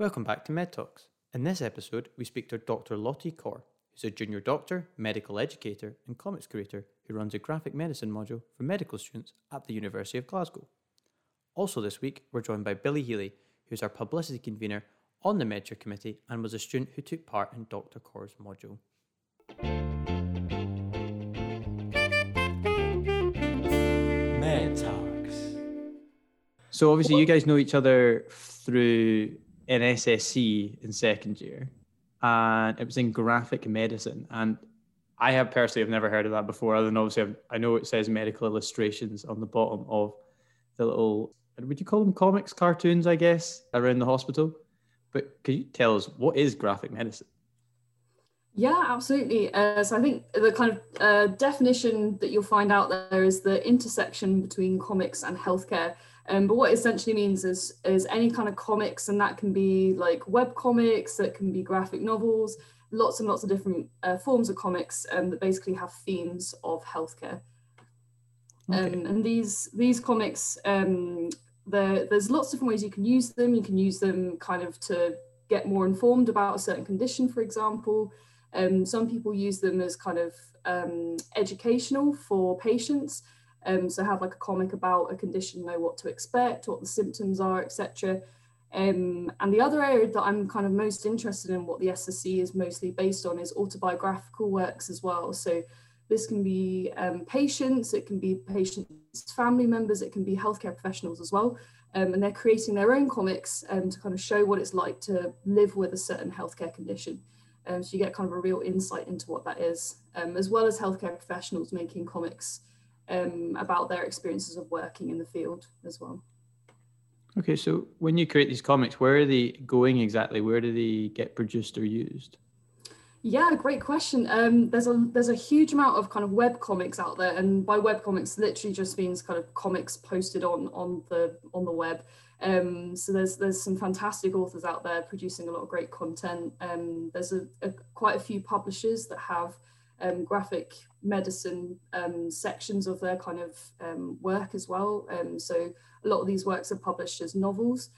Welcome back to Med Talks. In this episode, we speak to Dr. Lottie Corr, who's a junior doctor, medical educator, and comics creator who runs a graphic medicine module for medical students at the University of Glasgow. Also, this week, we're joined by Billy Healy, who's our publicity convener on the Medshare Committee and was a student who took part in Dr. Corr's module. Med Talks. So, obviously, you guys know each other through an SSC in second year, and it was in graphic medicine. And I have personally have never heard of that before. Other than obviously, I've, i know it says medical illustrations on the bottom of the little. Would you call them comics, cartoons? I guess around the hospital. But could you tell us what is graphic medicine? Yeah, absolutely. Uh, so I think the kind of uh, definition that you'll find out there is the intersection between comics and healthcare. Um, but what it essentially means is is any kind of comics, and that can be like web comics, that can be graphic novels, lots and lots of different uh, forms of comics um, that basically have themes of healthcare. Okay. Um, and these these comics, um, there's lots of different ways you can use them. You can use them kind of to get more informed about a certain condition, for example. Um, some people use them as kind of um, educational for patients. Um, so have like a comic about a condition, know what to expect, what the symptoms are, etc. Um, and the other area that I'm kind of most interested in, what the SSC is mostly based on, is autobiographical works as well. So this can be um, patients, it can be patients' family members, it can be healthcare professionals as well. Um, and they're creating their own comics um, to kind of show what it's like to live with a certain healthcare condition. Um, so you get kind of a real insight into what that is, um, as well as healthcare professionals making comics um, about their experiences of working in the field as well. Okay, so when you create these comics, where are they going exactly? Where do they get produced or used? Yeah, great question. Um, there's a there's a huge amount of kind of web comics out there, and by web comics, literally just means kind of comics posted on on the on the web. Um, so there's there's some fantastic authors out there producing a lot of great content. Um, there's a, a, quite a few publishers that have um, graphic medicine um, sections of their kind of um, work as well. Um, so a lot of these works are published as novels.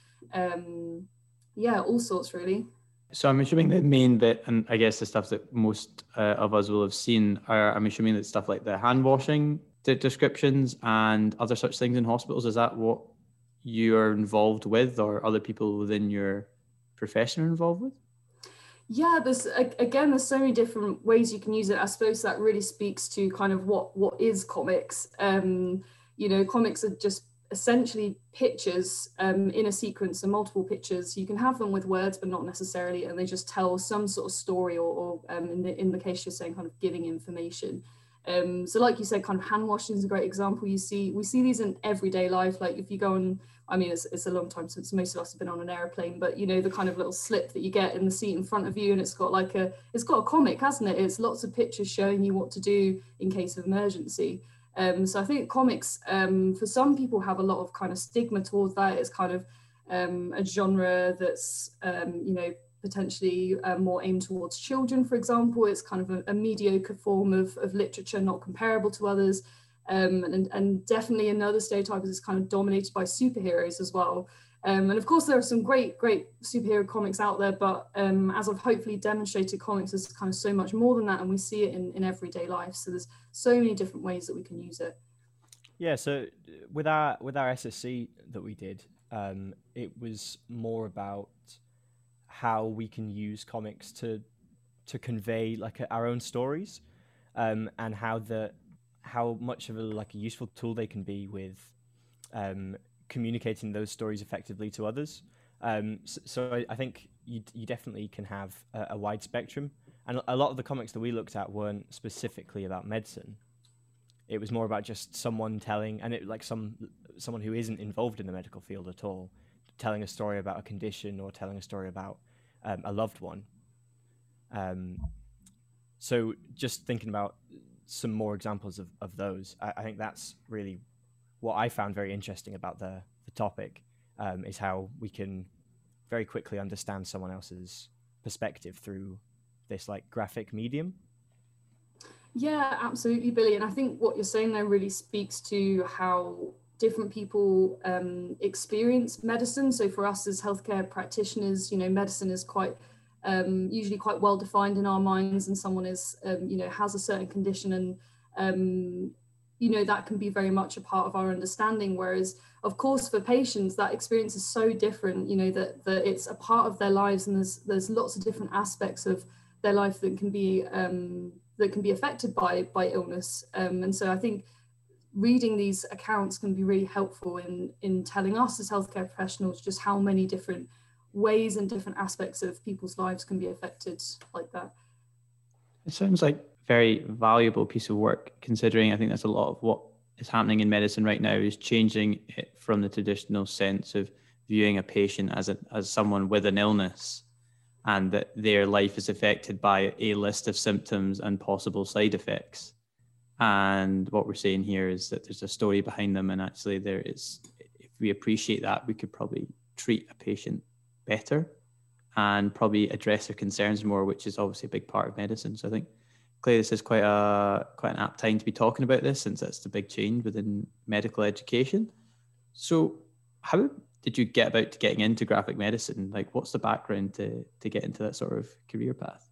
yeah, all sorts really. So I'm assuming the main bit, and I guess the stuff that most uh, of us will have seen are, I'm assuming that stuff like the hand washing descriptions and other such things in hospitals. Is that what you're involved with or other people within your profession are involved with? Yeah, there's again, there's so many different ways you can use it. I suppose that really speaks to kind of what what is comics. Um, you know, comics are just essentially pictures um, in a sequence and multiple pictures. You can have them with words, but not necessarily, and they just tell some sort of story, or, or um, in the in the case you're saying, kind of giving information. Um, so like you said, kind of hand washing is a great example. You see, we see these in everyday life. Like if you go on, I mean, it's, it's a long time since most of us have been on an airplane, but you know, the kind of little slip that you get in the seat in front of you and it's got like a, it's got a comic, hasn't it? It's lots of pictures showing you what to do in case of emergency. Um, so I think comics, um, for some people have a lot of kind of stigma towards that. It's kind of um, a genre that's, um, you know, potentially uh, more aimed towards children, for example. It's kind of a, a mediocre form of, of literature, not comparable to others. Um, and, and definitely another stereotype is kind of dominated by superheroes as well. Um, and of course, there are some great, great superhero comics out there, but um, as I've hopefully demonstrated, comics is kind of so much more than that, and we see it in, in everyday life. So there's so many different ways that we can use it. Yeah. So with our with our SSC that we did, um, it was more about how we can use comics to to convey like our own stories um, and how the how much of a like a useful tool they can be with um, communicating those stories effectively to others. Um, so, so I, I, think you you definitely can have a, a, wide spectrum, and a lot of the comics that we looked at weren't specifically about medicine. It was more about just someone telling, and it like some someone who isn't involved in the medical field at all, telling a story about a condition or telling a story about um, a loved one. Um, so just thinking about some more examples of, of those, I, I, think that's really what I found very interesting about the, the topic um, is how we can very quickly understand someone else's perspective through this like graphic medium. Yeah, absolutely, Billy. And I think what you're saying there really speaks to how different people um, experience medicine. So for us as healthcare practitioners, you know, medicine is quite um, usually quite well defined in our minds, and someone is, um, you know, has a certain condition, and um, you know that can be very much a part of our understanding. Whereas, of course, for patients, that experience is so different. You know that that it's a part of their lives, and there's there's lots of different aspects of their life that can be um, that can be affected by by illness. Um, and so I think reading these accounts can be really helpful in in telling us as healthcare professionals just how many different ways and different aspects of people's lives can be affected like that. It sounds like a very valuable piece of work considering I think that's a lot of what is happening in medicine right now is changing it from the traditional sense of viewing a patient as a, as someone with an illness and that their life is affected by a list of symptoms and possible side effects and what we're saying here is that there's a story behind them, and actually, there is. If we appreciate that, we could probably treat a patient better and probably address their concerns more, which is obviously a big part of medicine. So I think clearly this is quite a quite an apt time to be talking about this since it's the big change within medical education. So how did you get about to getting into graphic medicine? Like what's the background to to get into that sort of career path?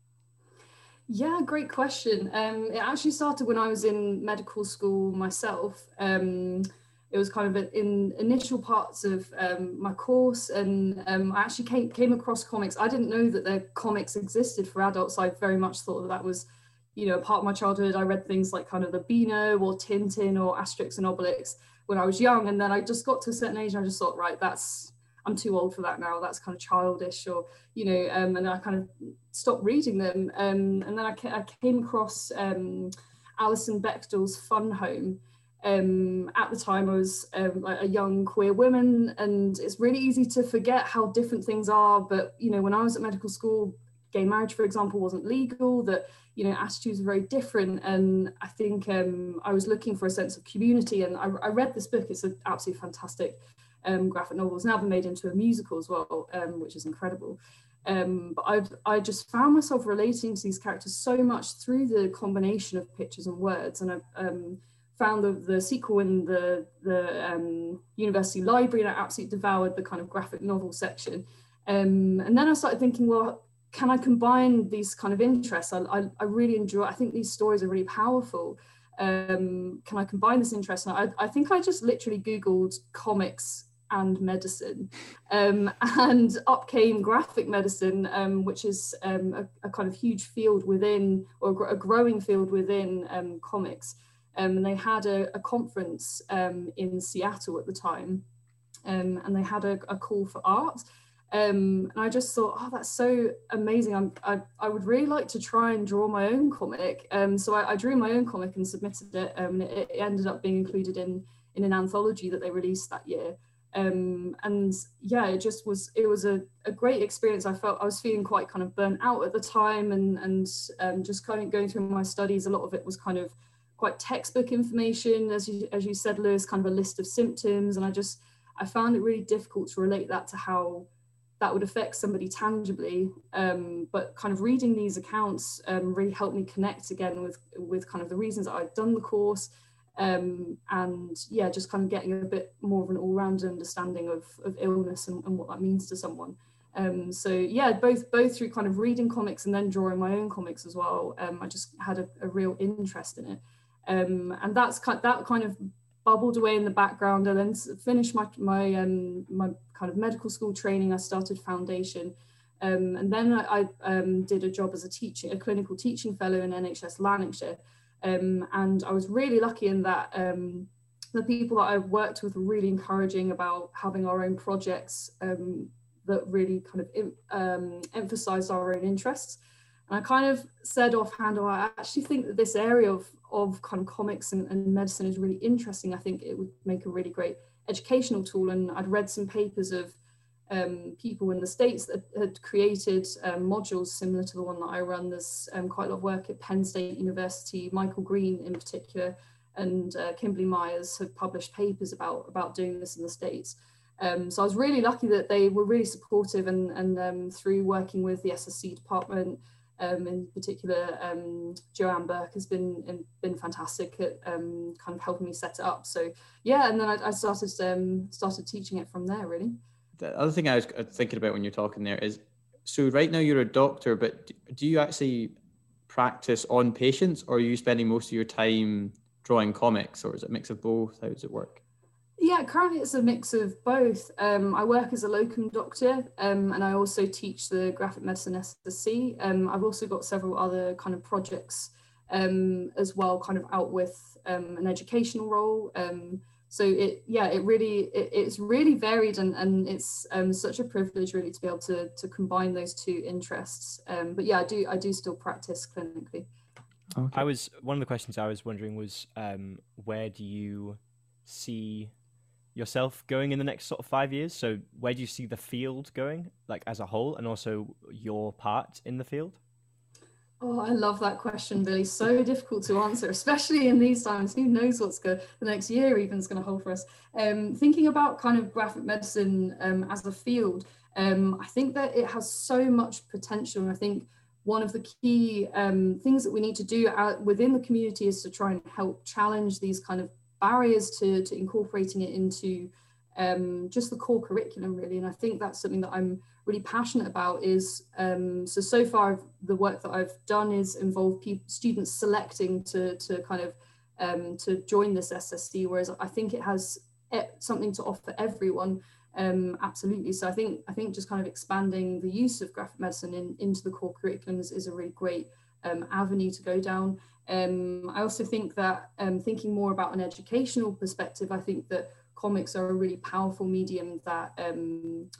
Yeah, great question. Um, it actually started when I was in medical school myself. Um, it was kind of in initial parts of um, my course, and um, I actually came, came across comics. I didn't know that the comics existed for adults. I very much thought that that was, you know, part of my childhood. I read things like kind of the Beano or Tintin or Asterix and Obelix when I was young, and then I just got to a certain age, and I just thought, right, that's I'm too old for that now. That's kind of childish, or you know. Um, and I kind of stopped reading them. Um, and then I, I came across um, Alison Bechdel's Fun Home. Um, at the time, I was um, a young queer woman, and it's really easy to forget how different things are. But you know, when I was at medical school, gay marriage, for example, wasn't legal. That you know, attitudes were very different, and I think um, I was looking for a sense of community. And I, I read this book; it's an absolutely fantastic um, graphic novel. It's now been made into a musical as well, um, which is incredible. Um, but I've, I just found myself relating to these characters so much through the combination of pictures and words. And I've found the, sequel in the, the um, university library and I absolutely devoured the kind of graphic novel section. Um, and then I started thinking, well, can I combine these kind of interests? I, I, I really enjoy, I think these stories are really powerful. Um, can I combine this interest? And I, I think I just literally Googled comics and medicine. Um, and up came graphic medicine, um, which is um, a, a, kind of huge field within, or a growing field within comics. Um, and they had a, a conference um, in Seattle at the time, and they had a, a, call for art. and I just thought, oh, that's so amazing. I'm, I, I would really like to try and draw my own comic. so I, I, drew my own comic and submitted it. it, it ended up being included in, in an anthology that they released that year um, and yeah it just was it was a, a great experience i felt i was feeling quite kind of burnt out at the time and and um, just kind of going through my studies a lot of it was kind of quite textbook information as you as you said lewis kind of a list of symptoms and i just i found it really difficult to relate that to how that would affect somebody tangibly um, but kind of reading these accounts um, really helped me connect again with with kind of the reasons that i'd done the course um, and yeah, just kind of getting a bit more of an all-round understanding of, of illness and, and what that means to someone. Um, so yeah, both both through kind of reading comics and then drawing my own comics as well. Um, I just had a, a, real interest in it, um, and that's that kind of bubbled away in the background. And then finished my my um, my kind of medical school training. I started foundation, um, and then I, I um, did a job as a teacher, a clinical teaching fellow in NHS Lanarkshire. Um, and I was really lucky in that um, the people that I worked with were really encouraging about having our own projects that really kind of emphasized our own interests. And I kind of said offhand, oh, I actually think that this area of, of kind of comics and, and medicine is really interesting. I think it would make a really great educational tool. And I'd read some papers of um, people in the States that had created um, modules similar to the one that I run. There's um, quite a lot of work at Penn State University, Michael Green in particular, and uh, Kimberly Myers have published papers about, about doing this in the States. Um, so I was really lucky that they were really supportive and, and um, through working with the SSC department, Um, in particular, um, Joanne Burke has been been fantastic at um, kind of helping me set it up. So yeah, and then I, I started um, started teaching it from there. Really. The other thing I was thinking about when you're talking there is, so right now you're a doctor, but do you actually practice on patients, or are you spending most of your time drawing comics, or is it a mix of both? How does it work? Yeah, currently it's a mix of both. Um, I work as a locum doctor um, and I also teach the graphic medicine SSC. Um, I've also got several other kind of projects um, as well, kind of out with um, an educational role. Um, so it, yeah, it really, it, it's really varied and, and it's such a privilege really to be able to, to combine those two interests. but yeah, I do, I do still practice clinically. Okay. I was, one of the questions I was wondering was where do you see yourself going in the next sort of five years? So where do you see the field going, like as a whole, and also your part in the field? Oh, I love that question, Billy. So difficult to answer, especially in these times. Who knows what's good the next year even is going to hold for us? Um, thinking about kind of graphic medicine um, as a field, um, I think that it has so much potential, and I think one of the key um, things that we need to do out within the community is to try and help challenge these kind of barriers to, to incorporating it into um, just the core curriculum really. And i think that's something that i'm really passionate about is um, so so far the work that i've done is involve people, students selecting to, to kind of um, to join this ssc whereas i think it has something to offer everyone um, absolutely. So i think i think just kind of expanding the use of graphic medicine in, into the core curriculums is a really great avenue to go down um, I also think that um, thinking more about an educational perspective, I think that comics are a really powerful medium that um,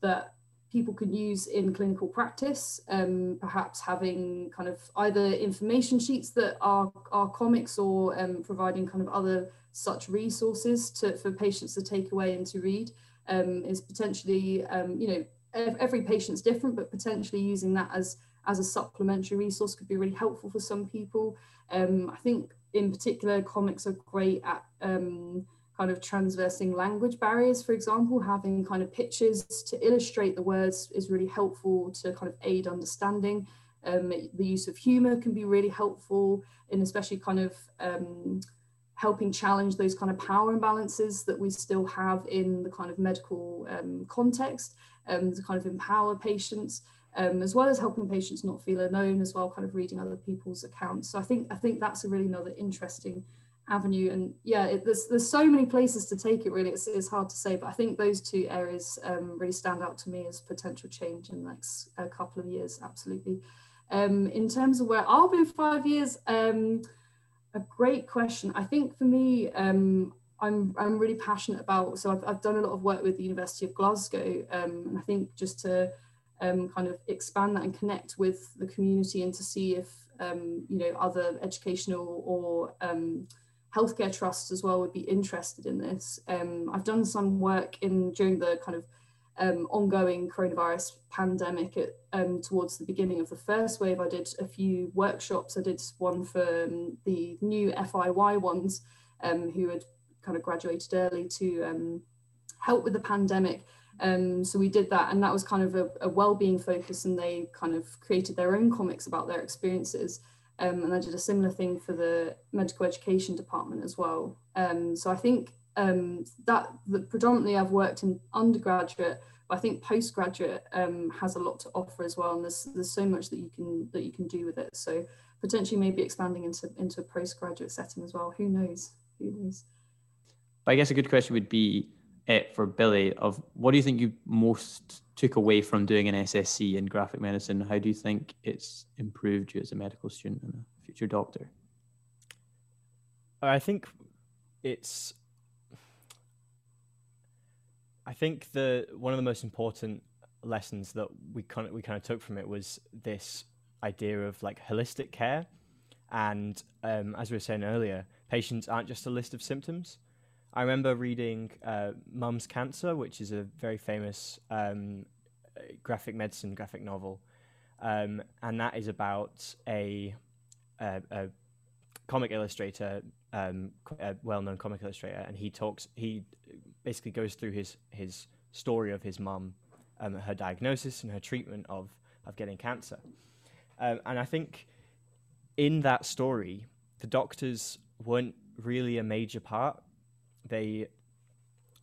that people can use in clinical practice. Um, perhaps having kind of either information sheets that are are comics or um, providing kind of other such resources to for patients to take away and to read um, is potentially you know every patient's different, but potentially using that as as a supplementary resource could be really helpful for some people. Um, I think in particular, comics are great at um, kind of transversing language barriers, for example, having kind of pictures to illustrate the words is really helpful to kind of aid understanding. Um, the use of humor can be really helpful in especially kind of um, helping challenge those kind of power imbalances that we still have in the kind of medical um, context um, to kind of empower patients um, as well as helping patients not feel alone as well, kind of reading other people's accounts. So I think I think that's a really another interesting avenue. And yeah, it, there's there's so many places to take it. Really, it's, it's hard to say, but I think those two areas um, really stand out to me as potential change in the next uh, couple of years. Absolutely. Um, in terms of where I'll be in five years, um, a great question. I think for me, um, I'm I'm really passionate about. So I've I've done a lot of work with the University of Glasgow, um, and I think just to um, kind of expand that and connect with the community and to see if um, you know other educational or um, healthcare trusts as well would be interested in this. Um, I've done some work in during the kind of um, ongoing coronavirus pandemic at, um, towards the beginning of the first wave. I did a few workshops. I did one for the new FY ones who had kind of graduated early to help with the pandemic um, so we did that, and that was kind of a, a well-being focus, and they kind of created their own comics about their experiences. Um, and I did a similar thing for the medical education department as well. Um, so I think um, that the, predominantly I've worked in undergraduate, but I think postgraduate um, has a lot to offer as well, and there's there's so much that you can that you can do with it. So potentially maybe expanding into into a postgraduate setting as well. Who knows? Who knows? I guess a good question would be it for Billy of what do you think you most took away from doing an SSC in graphic medicine? How do you think it's improved you as a medical student and a future doctor? I think it's I think the one of the most important lessons that we kind of, we kind of took from it was this idea of like holistic care, and um, as we were saying earlier, patients aren't just a list of symptoms. I remember reading uh, Mum's Cancer, which is a very famous um, graphic medicine graphic novel, um, and that is about a, a, a comic illustrator, um, a well-known comic illustrator, and he talks. He basically goes through his his story of his mum, um, her diagnosis and her treatment of of getting cancer, Um, and I think in that story, the doctors weren't really a major part. They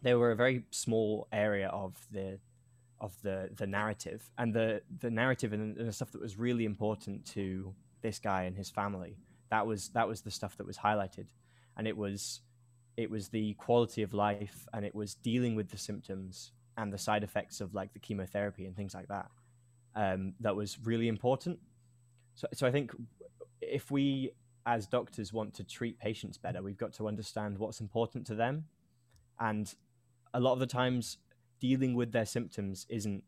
they were a very small area of the of the the narrative and the the narrative and, the stuff that was really important to this guy and his family. That was that was the stuff that was highlighted, and it was it was the quality of life and it was dealing with the symptoms and the side effects of like the chemotherapy and things like that um, that was really important so, so i think if we as doctors want to treat patients better we've got to understand what's important to them and a lot of the times dealing with their symptoms isn't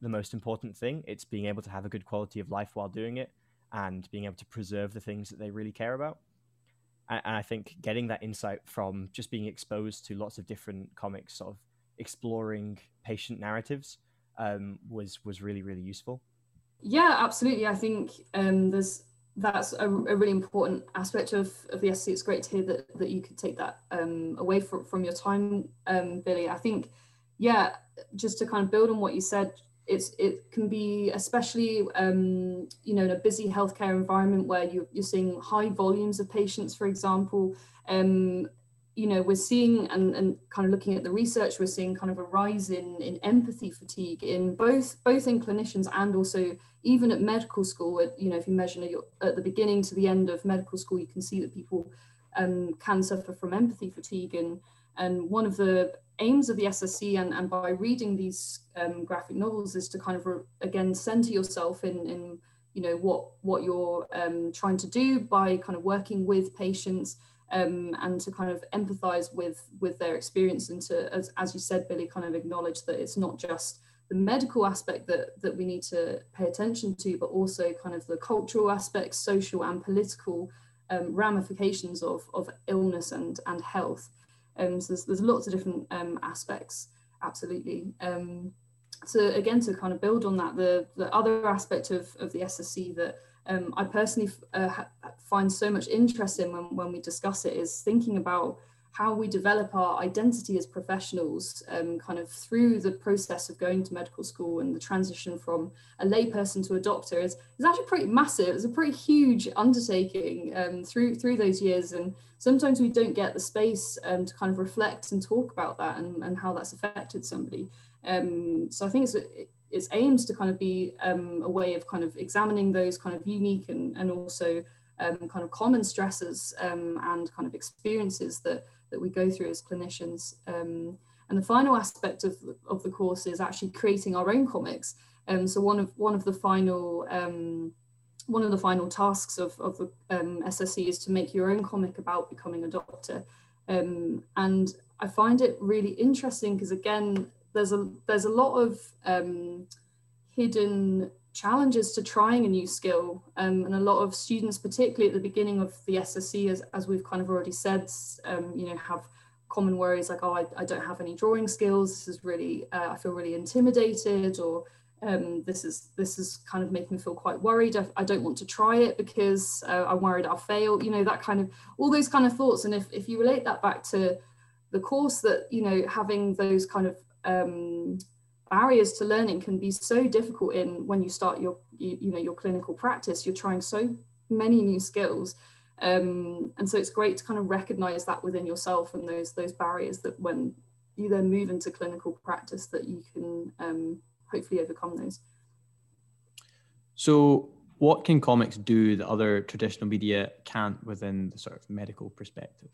the most important thing it's being able to have a good quality of life while doing it and being able to preserve the things that they really care about and, I think getting that insight from just being exposed to lots of different comics, sort of exploring patient narratives, um, was was really really useful. Yeah, absolutely. I think um, there's that's a, a, really important aspect of, of the SC. It's great to hear that, that you could take that um, away from, from your time, um, Billy. I think, yeah, just to kind of build on what you said, it's it can be especially um, you know in a busy healthcare environment where you, you're seeing high volumes of patients for example um, you know we're seeing and, and kind of looking at the research we're seeing kind of a rise in in empathy fatigue in both both in clinicians and also even at medical school. You know if you measure at the beginning to the end of medical school you can see that people um, can suffer from empathy fatigue. And and one of the aims of the SSC and, and by reading these um, graphic novels is to kind of re- again center yourself in, in you know what what you're um, trying to do by kind of working with patients um, and to kind of empathize with with their experience and to as, as you said Billy kind of acknowledge that it's not just the medical aspect that that we need to pay attention to but also kind of the cultural aspects social and political um, ramifications of, of illness and and health um, so there's, there's lots of different um, aspects, absolutely. Um, so again, to kind of build on that, the, the other aspect of, of the SSC that um, I personally uh, find so much interest in when, when we discuss it is thinking about how we develop our identity as professionals um, kind of through the process of going to medical school and the transition from a layperson to a doctor is, is actually pretty massive. It's a pretty huge undertaking um, through through those years. And sometimes we don't get the space um, to kind of reflect and talk about that and, and how that's affected somebody. Um, so I think it's, it's aims to kind of be um, a way of kind of examining those kind of unique and, and also um, kind of common stresses and kind of experiences that that we go through as clinicians. Um, and the final aspect of, of the course is actually creating our own comics. Um, so one of one of the final um, one of the final tasks of, of the um, SSC is to make your own comic about becoming a doctor. Um, and I find it really interesting because again, there's a there's a lot of um, hidden challenges to trying a new skill um, and a lot of students particularly at the beginning of the ssc as, as we've kind of already said um, you know have common worries like oh I, I don't have any drawing skills. This is really uh, i feel really intimidated or um, this is this is kind of making me feel quite worried. I, I don't want to try it because uh, i'm worried i'll fail you know that kind of all those kind of thoughts. And if, if you relate that back to the course that you know having those kind of um, barriers to learning can be so difficult in when you start your you, you know your clinical practice. You're trying so many new skills. Um, and so it's great to kind of recognize that within yourself and those those barriers that when you then move into clinical practice that you can um, hopefully overcome those. So what can comics do that other traditional media can't within the sort of medical perspective?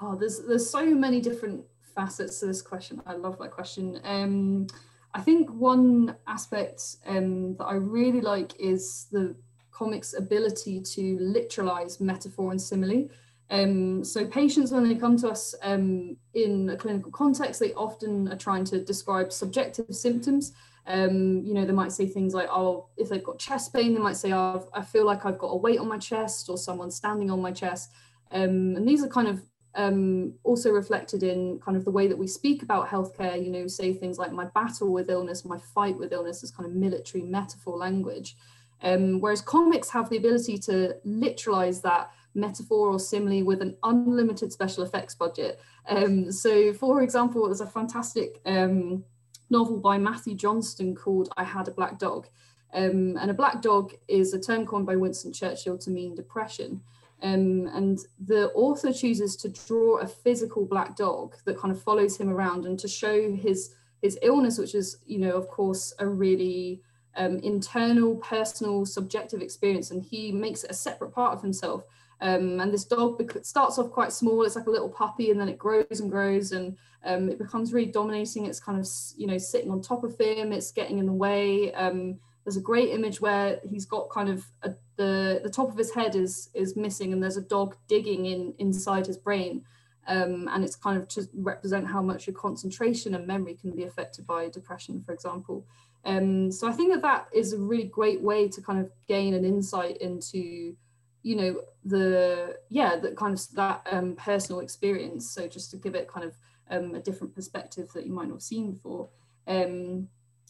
Oh there's there's so many different facets to this question. I love that question. Um, I think one aspect um, that I really like is the comics ability to literalize metaphor and simile. Um, so patients, when they come to us um, in a clinical context, they often are trying to describe subjective symptoms. Um, you know, they might say things like, oh, if they've got chest pain, they might say, oh, I feel like I've got a weight on my chest or someone standing on my chest. Um, and these are kind of um, also reflected in kind of the way that we speak about healthcare, you know, say things like my battle with illness, my fight with illness is kind of military metaphor language. Um, whereas comics have the ability to literalize that metaphor or simile with an unlimited special effects budget. Um, so, for example, there's a fantastic um, novel by Matthew Johnstone called I Had a Black Dog. Um, and a black dog is a term coined by Winston Churchill to mean depression. Um, and the author chooses to draw a physical black dog that kind of follows him around and to show his his illness, which is, you know, of course, a really um, internal, personal, subjective experience. And he makes it a separate part of himself. Um, and this dog starts off quite small. It's like a little puppy, and then it grows and grows, and um, it becomes really dominating. It's kind of, you know, sitting on top of him. It's getting in the way. Um, there's a great image where he's got kind of a, the the top of his head is is missing and there's a dog digging in inside his brain um, and it's kind of to represent how much your concentration and memory can be affected by depression for example. Um, so i think that that is a really great way to kind of gain an insight into you know the yeah that kind of that um, personal experience. So just to give it kind of um, a different perspective that you might not have seen before. Um,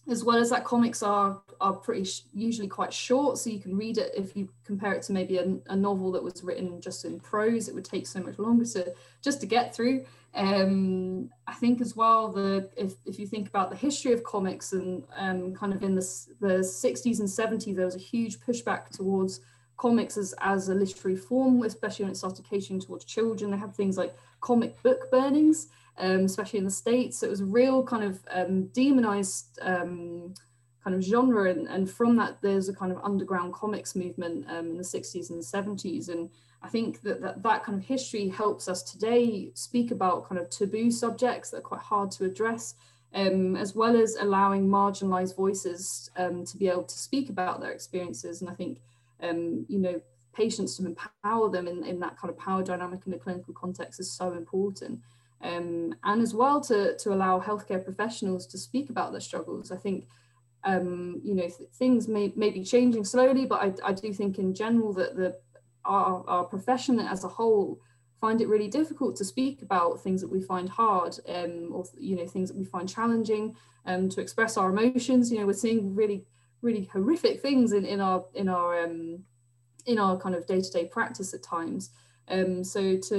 as well as that comics are are pretty usually quite short so you can read it if you compare it to maybe a, a, novel that was written just in prose it would take so much longer to just to get through. Um, i think as well the if, if you think about the history of comics and um, kind of in the, the 60s and 70s there was a huge pushback towards comics as, as a literary form especially when it started catering towards children. They had things like comic book burnings um, especially in the States. It was a real kind of um, demonized um, kind of genre. And, and, from that, there's a kind of underground comics movement um, in the 60s and 70s. And I think that, that that kind of history helps us today speak about kind of taboo subjects that are quite hard to address. Um, as well as allowing marginalized voices um, to be able to speak about their experiences. And I think, you know, patients to empower them in, in that kind of power dynamic in the clinical context is so important um, and as well to, to allow healthcare professionals to speak about their struggles. I think, um, you know, th things may, may be changing slowly, but I, I do think in general that the, our, our profession as a whole find it really difficult to speak about things that we find hard um, or, you know, things that we find challenging um, to express our emotions. You know, we're seeing really, really horrific things in, in our, in our, um, in our kind of day-to-day -day practice at times. Um, so to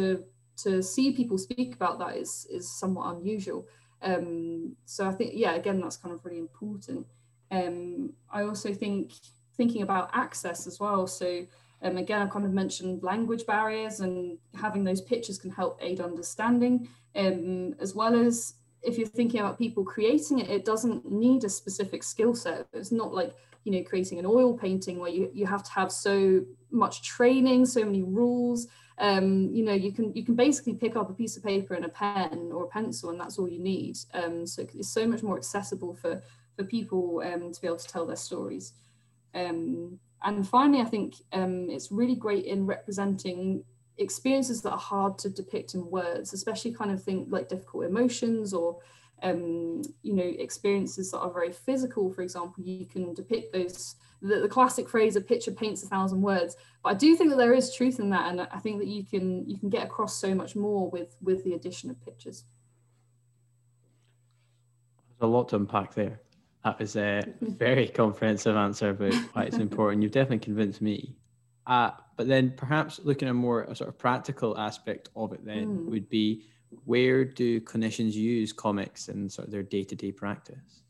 to see people speak about that is is somewhat unusual. Um, so I think yeah, again, that's kind of really important. Um, I also think thinking about access as well. So um, again, I kind of mentioned language barriers and having those pictures can help aid understanding, um, as well as if you're thinking about people creating it, it doesn't need a specific skill set. It's not like you know creating an oil painting where you, you have to have so much training, so many rules um, you know, you can you can basically pick up a piece of paper and a pen or a pencil, and that's all you need. Um, so it's so much more accessible for for people um, to be able to tell their stories. Um, and finally, I think um, it's really great in representing experiences that are hard to depict in words, especially kind of think like difficult emotions or um, you know experiences that are very physical. For example, you can depict those the, the classic phrase a picture paints a thousand words. But i do think that there is truth in that and i think that you can you can get across so much more with with the addition of pictures. There's a lot to unpack there. That was a very comprehensive answer about why it's important. You've definitely convinced me. Uh, but then perhaps looking at more a sort of practical aspect of it then mm. would be where do clinicians use comics in sort of their day-to-day practice?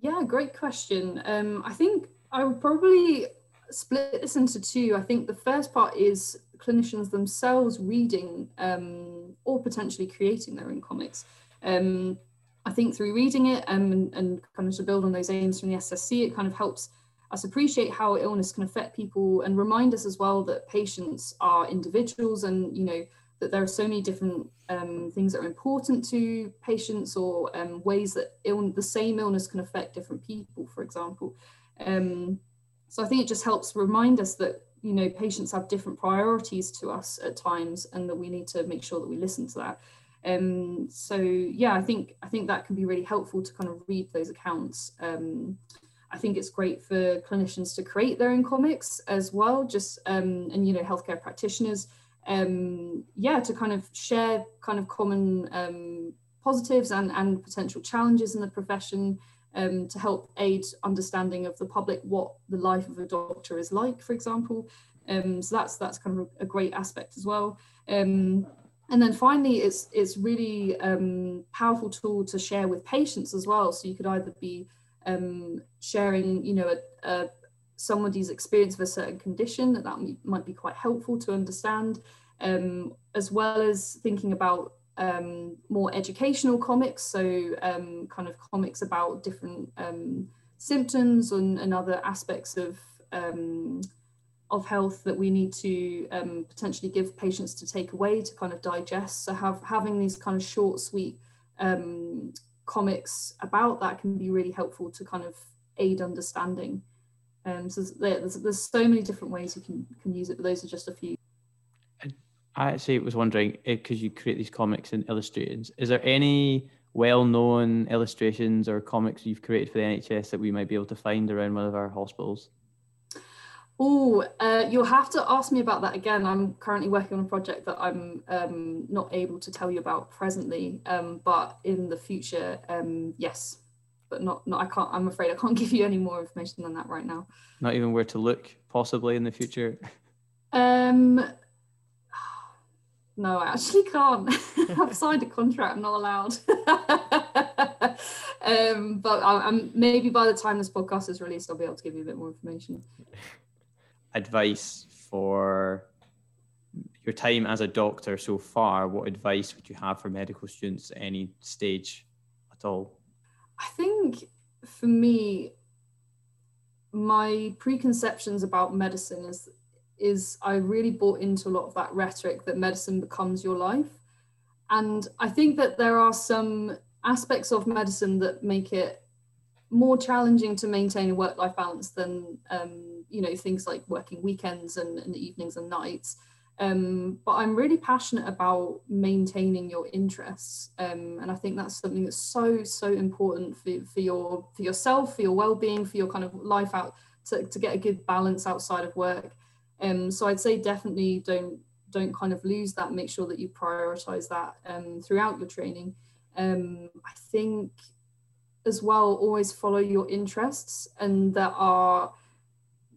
Yeah great question. Um, i think I would probably split this into two. I think the first part is clinicians themselves reading um, or potentially creating their own comics. Um, I think through reading it um, and, and kind of to build on those aims from the SSC, it kind of helps us appreciate how illness can affect people and remind us as well that patients are individuals and you know that there are so many different um, things that are important to patients or um, ways that Ill- the same illness can affect different people, for example. Um, so I think it just helps remind us that you know patients have different priorities to us at times, and that we need to make sure that we listen to that. Um, so yeah, I think I think that can be really helpful to kind of read those accounts. Um, I think it's great for clinicians to create their own comics as well, just um, and you know healthcare practitioners, um, yeah, to kind of share kind of common um, positives and and potential challenges in the profession um, to help aid understanding of the public what the life of a doctor is like, for example. Um, so that's that's kind of a great aspect as well. Um, and then finally, it's it's really um, powerful tool to share with patients as well. So you could either be um, sharing, you know, a, a, somebody's experience of a certain condition that that might be quite helpful to understand, um, as well as thinking about um, more educational comics, so um, kind of comics about different um, symptoms and, and, other aspects of um, of health that we need to um, potentially give patients to take away to kind of digest. So have having these kind of short, sweet um, comics about that can be really helpful to kind of aid understanding. So there's, there's so many different ways you can, can use it, but those are just a few. I actually was wondering because eh, you create these comics and illustrations, is there any well-known illustrations or comics you've created for the NHS that we might be able to find around one of our hospitals? Oh, uh, you'll have to ask me about that again. I'm currently working on a project that I'm um, not able to tell you about presently, um, but in the future, um, yes, but not, not. I can't. I'm afraid I can't give you any more information than that right now. Not even where to look, possibly in the future. Um, no, I actually can't. I've signed a contract. I'm not allowed. um, but I, am maybe by the time this podcast is released, I'll be able to give you a bit more information. Advice for your time as a doctor so far. What advice would you have for medical students at any stage at all? I think for me, my preconceptions about medicine is is I really bought into a lot of that rhetoric that medicine becomes your life. And I think that there are some aspects of medicine that make it more challenging to maintain a work-life balance than um, you know things like working weekends and, and evenings and nights. Um, but I'm really passionate about maintaining your interests, um, and I think that's something that's so so important for, for your for yourself, for your well-being, for your kind of life out to, to get a good balance outside of work. Um, so I'd say definitely don't don't kind of lose that. Make sure that you prioritize that um, throughout your training. Um, I think as well, always follow your interests, and there are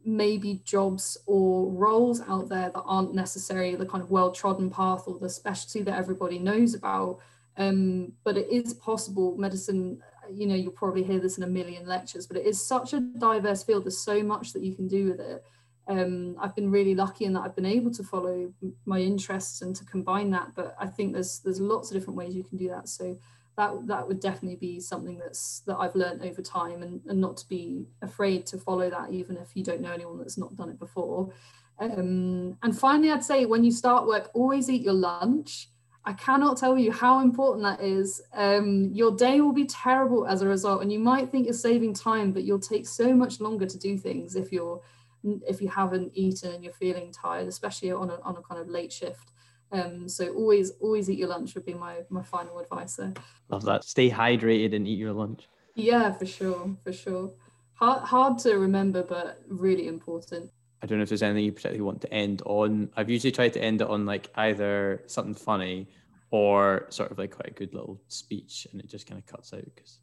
maybe jobs or roles out there that aren't necessarily the kind of well trodden path or the specialty that everybody knows about. Um, but it is possible. Medicine, you know, you'll probably hear this in a million lectures, but it is such a diverse field. There's so much that you can do with it um, I've been really lucky in that I've been able to follow my interests and to combine that. But I think there's there's lots of different ways you can do that. So that that would definitely be something that's that I've learned over time, and, and not to be afraid to follow that, even if you don't know anyone that's not done it before. Um, and finally, I'd say when you start work, always eat your lunch. I cannot tell you how important that is. Um, your day will be terrible as a result, and you might think you're saving time, but you'll take so much longer to do things if you're if you haven't eaten and you're feeling tired, especially on a, on a kind of late shift. Um, so always always eat your lunch would be my my final advice there. Love that. Stay hydrated and eat your lunch. Yeah, for sure, for sure. Hard hard to remember, but really important. I don't know if there's anything you particularly want to end on. I've usually tried to end it on like either something funny or sort of like quite a good little speech, and it just kind of cuts out because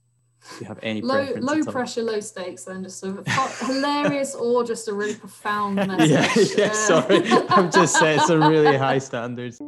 you have any low low pressure, low stakes, then just a hilarious or just a really profound message. Yeah, yeah. Sorry, I'm just setting some really high standards.